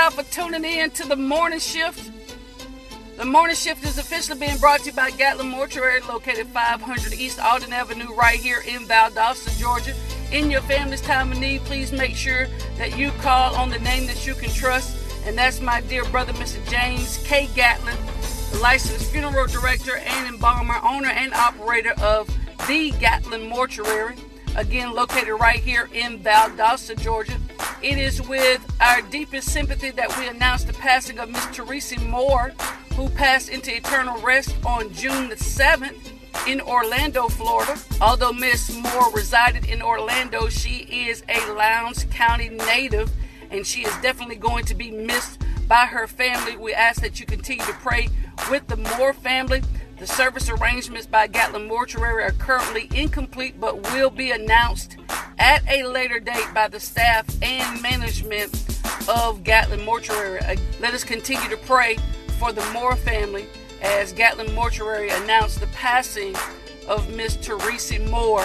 Y'all for tuning in to the morning shift. The morning shift is officially being brought to you by Gatlin Mortuary, located 500 East Alden Avenue, right here in Valdosta, Georgia. In your family's time of need, please make sure that you call on the name that you can trust, and that's my dear brother, Mr. James K. Gatlin, licensed funeral director and embalmer, owner and operator of the Gatlin Mortuary again located right here in Valdosta, Georgia. It is with our deepest sympathy that we announce the passing of Miss Teresa Moore, who passed into eternal rest on June the 7th in Orlando, Florida. Although Miss Moore resided in Orlando, she is a Lowndes County native and she is definitely going to be missed by her family. We ask that you continue to pray with the Moore family. The service arrangements by Gatlin Mortuary are currently incomplete but will be announced at a later date by the staff and management of Gatlin Mortuary. Uh, let us continue to pray for the Moore family as Gatlin Mortuary announced the passing of Miss Teresa Moore,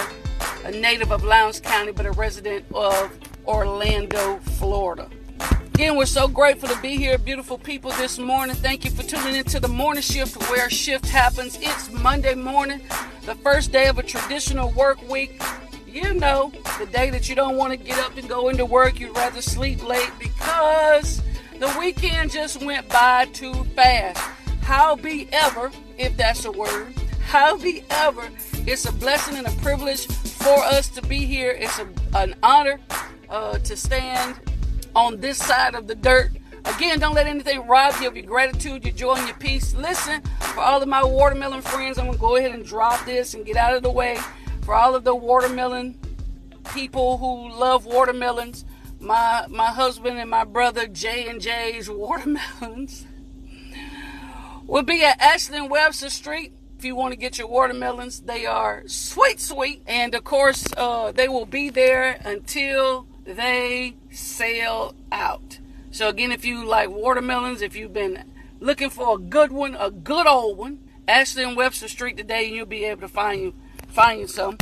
a native of Lowndes County but a resident of Orlando, Florida. Again, we're so grateful to be here, beautiful people, this morning. Thank you for tuning into the morning shift where shift happens. It's Monday morning, the first day of a traditional work week. You know, the day that you don't want to get up and go into work, you'd rather sleep late because the weekend just went by too fast. How be ever, if that's a word, how be ever, it's a blessing and a privilege for us to be here. It's a, an honor uh, to stand on this side of the dirt. Again, don't let anything rob you of your gratitude, your joy, and your peace. Listen, for all of my watermelon friends, I'm going to go ahead and drop this and get out of the way. For all of the watermelon people who love watermelons, my my husband and my brother J and J's watermelons will be at Ashley and Webster Street. If you want to get your watermelons, they are sweet, sweet, and of course, uh, they will be there until they sell out. So again, if you like watermelons, if you've been looking for a good one, a good old one, Ashley and Webster Street today, and you'll be able to find you find you some.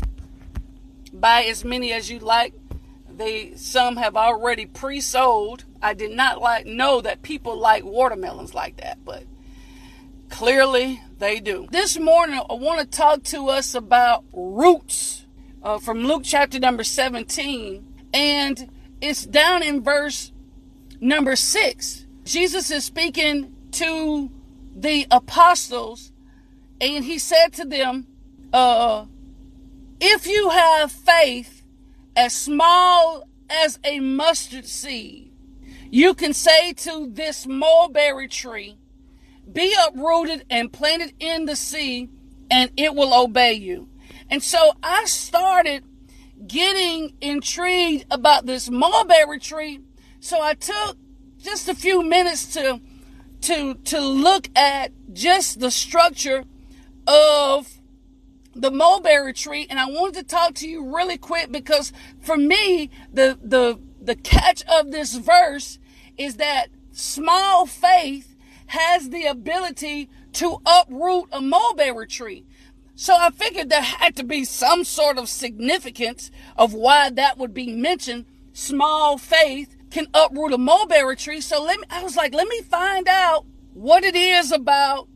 Buy as many as you like. They some have already pre-sold. I did not like know that people like watermelons like that, but clearly they do. This morning, I want to talk to us about roots uh, from Luke chapter number 17 and it's down in verse number six. Jesus is speaking to the apostles, and he said to them, uh, If you have faith as small as a mustard seed, you can say to this mulberry tree, Be uprooted and planted in the sea, and it will obey you. And so I started getting intrigued about this mulberry tree. So I took just a few minutes to to to look at just the structure of the mulberry tree and I wanted to talk to you really quick because for me the the the catch of this verse is that small faith has the ability to uproot a mulberry tree. So I figured there had to be some sort of significance of why that would be mentioned. Small faith can uproot a mulberry tree. So let me, I was like, let me find out what it is about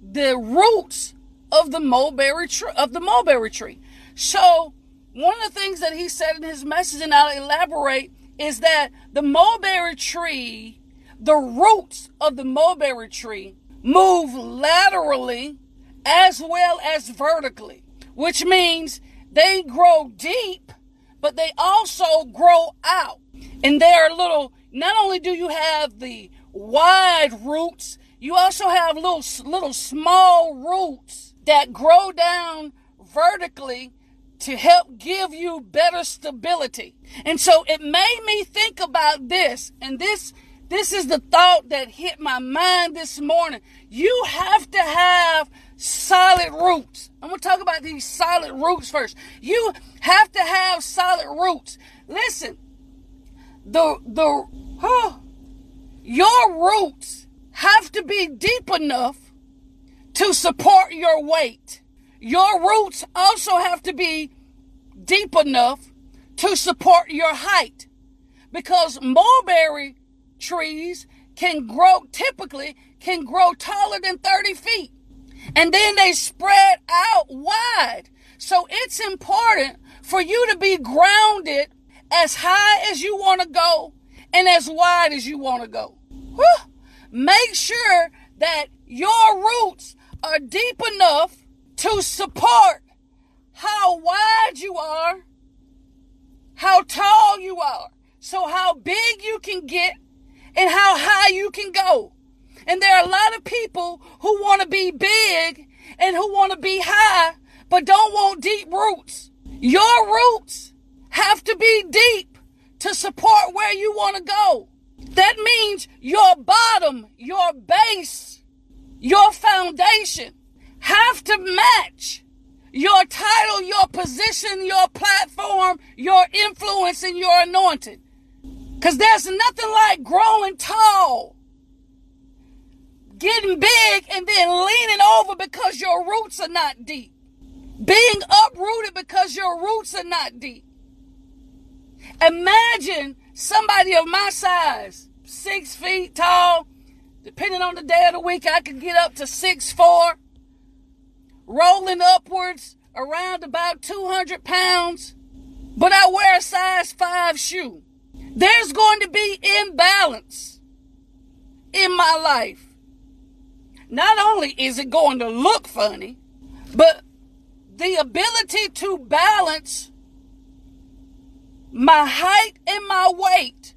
the roots of the mulberry tree, of the mulberry tree. So one of the things that he said in his message, and I'll elaborate, is that the mulberry tree, the roots of the mulberry tree move laterally as well as vertically, which means they grow deep, but they also grow out. And they are little, not only do you have the wide roots, you also have little, little small roots that grow down vertically to help give you better stability. And so it made me think about this, and this this is the thought that hit my mind this morning. You have to have solid roots. I'm going to talk about these solid roots first. You have to have solid roots. Listen, the, the, huh, your roots have to be deep enough to support your weight. Your roots also have to be deep enough to support your height because mulberry trees can grow, typically can grow taller than 30 feet. And then they spread out wide. So it's important for you to be grounded as high as you want to go and as wide as you want to go. Whew. Make sure that your roots are deep enough to support how wide you are, how tall you are, so how big you can get and how high you can go. And there are a lot of people who want to be big and who want to be high, but don't want deep roots. Your roots have to be deep to support where you want to go. That means your bottom, your base, your foundation have to match your title, your position, your platform, your influence, and your anointing. Because there's nothing like growing tall, getting big, and then leaning over because your roots are not deep. Being uprooted because your roots are not deep. Imagine somebody of my size, six feet tall, depending on the day of the week, I could get up to six four, rolling upwards around about 200 pounds, but I wear a size five shoe. There's going to be imbalance in my life. Not only is it going to look funny, but the ability to balance my height and my weight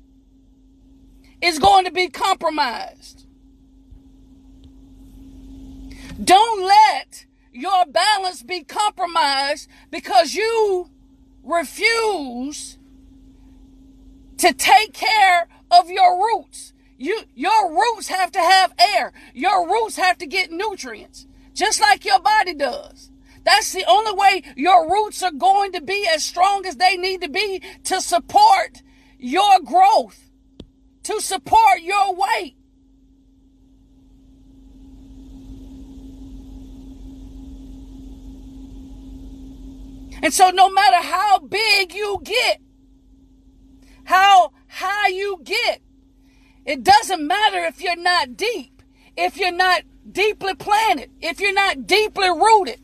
is going to be compromised. Don't let your balance be compromised because you refuse to take care of your roots. You, your roots have to have air. Your roots have to get nutrients, just like your body does. That's the only way your roots are going to be as strong as they need to be to support your growth, to support your weight. And so, no matter how big you get, how high you get, it doesn't matter if you're not deep, if you're not deeply planted, if you're not deeply rooted.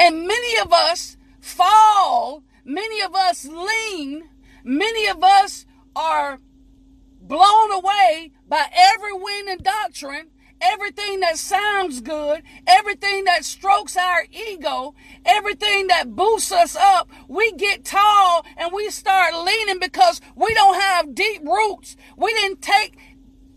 And many of us fall, many of us lean, many of us are blown away by every wind and doctrine everything that sounds good, everything that strokes our ego, everything that boosts us up, we get tall and we start leaning because we don't have deep roots. We didn't take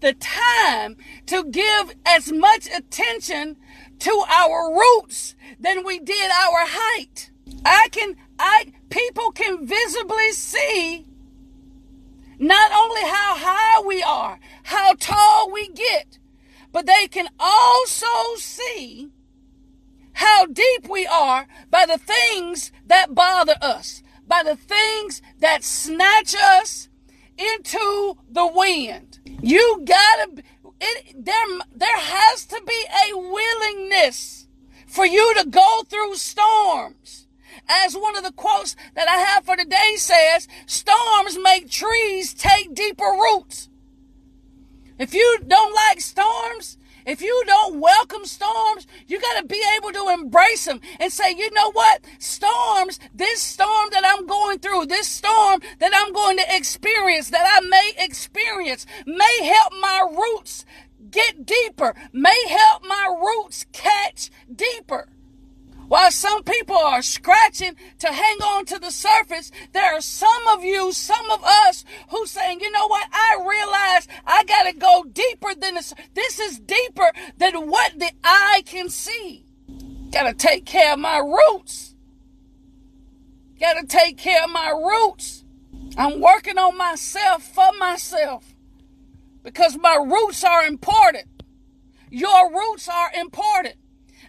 the time to give as much attention to our roots than we did our height. I can, I, people can visibly see not only how high we are, how tall we get, but they can also see how deep we are by the things that bother us, by the things that snatch us into the wind. You gotta, it, there, there has to be a willingness for you to go through storms. As one of the quotes that I have for today says, storms make trees take deeper roots. If you don't like storms, if you don't welcome storms, you got to be able to embrace them and say, you know what? Storms, this storm that I'm going through, this storm that I'm going to experience, that I may experience, may help my roots get deeper, may help my roots catch deeper. While some people are scratching to hang on to the surface, there are some of you, some of us who saying, you know what? I realize I got to go deeper than this. This is deeper than what the eye can see. Got to take care of my roots. Got to take care of my roots. I'm working on myself for myself because my roots are important. Your roots are important.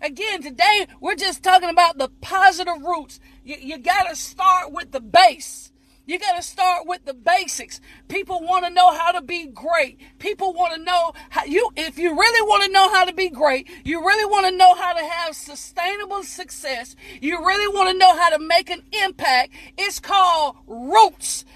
Again, today we're just talking about the positive roots. You, you got to start with the base. You got to start with the basics. People want to know how to be great. People want to know how you, if you really want to know how to be great, you really want to know how to have sustainable success, you really want to know how to make an impact, it's called roots.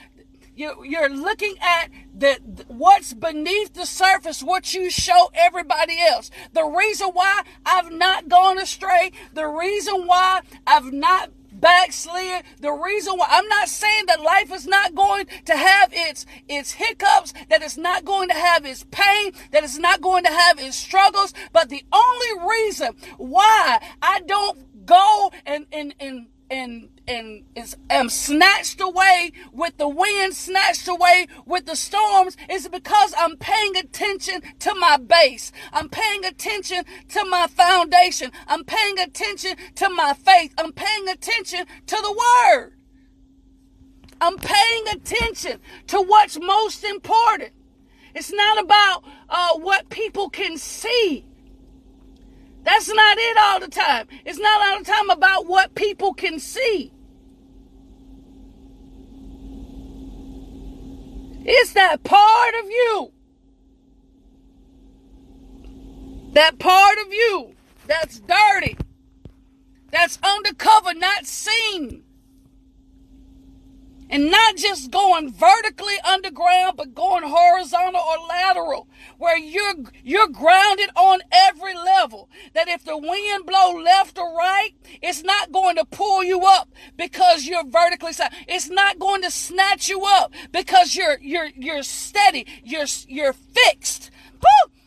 You, you're looking at the what's beneath the surface, what you show everybody else. The reason why I've not gone astray, the reason why I've not backslid. The reason why I'm not saying that life is not going to have its its hiccups, that it's not going to have its pain, that it's not going to have its struggles, but the only reason why I don't go and and and and and is am snatched away with the wind, snatched away with the storms, is because I'm paying attention to my base. I'm paying attention to my foundation. I'm paying attention to my faith. I'm paying attention to the word. I'm paying attention to what's most important. It's not about uh, what people can see. That's not it all the time. It's not all the time about what people can see. It's that part of you. That part of you that's dirty, that's undercover, not seen. And not just going vertically underground, but going horizontal or lateral, where you're, you're grounded on every level. That if the wind blow left or right, it's not going to pull you up because you're vertically set. It's not going to snatch you up because you're, you're, you're steady. You're, you're fixed.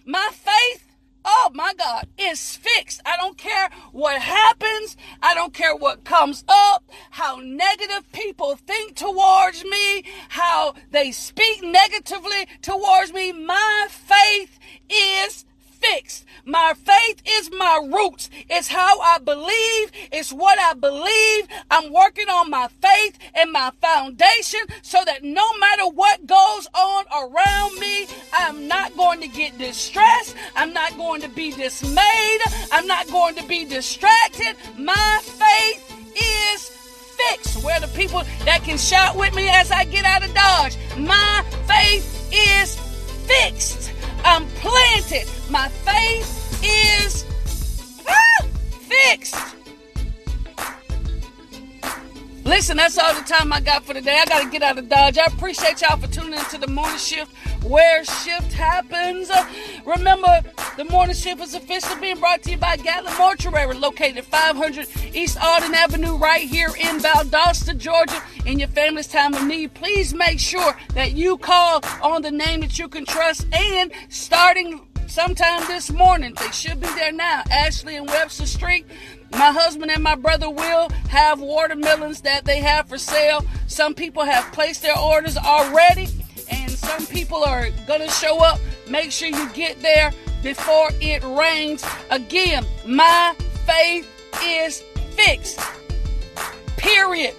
My faith oh my God, is fixed. I don't care what happens. I don't care what comes up, how negative people think towards me, how they speak negatively towards me. My. My faith is my roots. It's how I believe. It's what I believe. I'm working on my faith and my foundation so that no matter what goes on around me, I'm not going to get distressed. I'm not going to be dismayed. I'm not going to be distracted. My faith is fixed. Where the people that can shout with me as I get out of Dodge, my faith is fixed. I'm planted. My faith Listen, that's all the time I got for today. I got to get out of Dodge. I appreciate y'all for tuning into the morning shift where shift happens. Remember, the morning shift is officially being brought to you by Gatlin Mortuary, located at 500 East Alden Avenue, right here in Valdosta, Georgia. In your family's time of need, please make sure that you call on the name that you can trust. And starting sometime this morning, they should be there now, Ashley and Webster Street. My husband and my brother will have watermelons that they have for sale. Some people have placed their orders already, and some people are going to show up. Make sure you get there before it rains. Again, my faith is fixed. Period.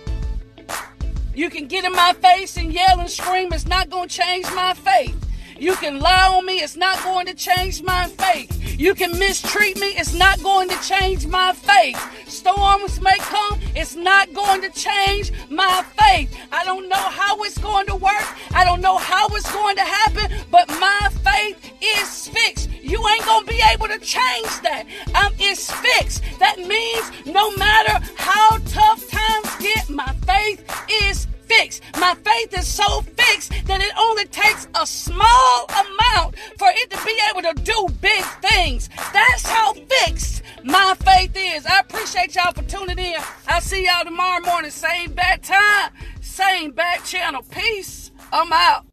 You can get in my face and yell and scream. It's not going to change my faith. You can lie on me, it's not going to change my faith. You can mistreat me, it's not going to change my faith. Storms may come, it's not going to change my faith. I don't know how it's going to work, I don't know how it's going to happen, but my faith is fixed. You ain't gonna be able to change that. Um, it's fixed. That means no matter how tough times get, my faith is fixed. My faith is so fixed that it only takes a small amount for it to be able to do big things. That's how fixed my faith is. I appreciate y'all for tuning in. I'll see y'all tomorrow morning, same bad time, same bad channel. Peace. I'm out.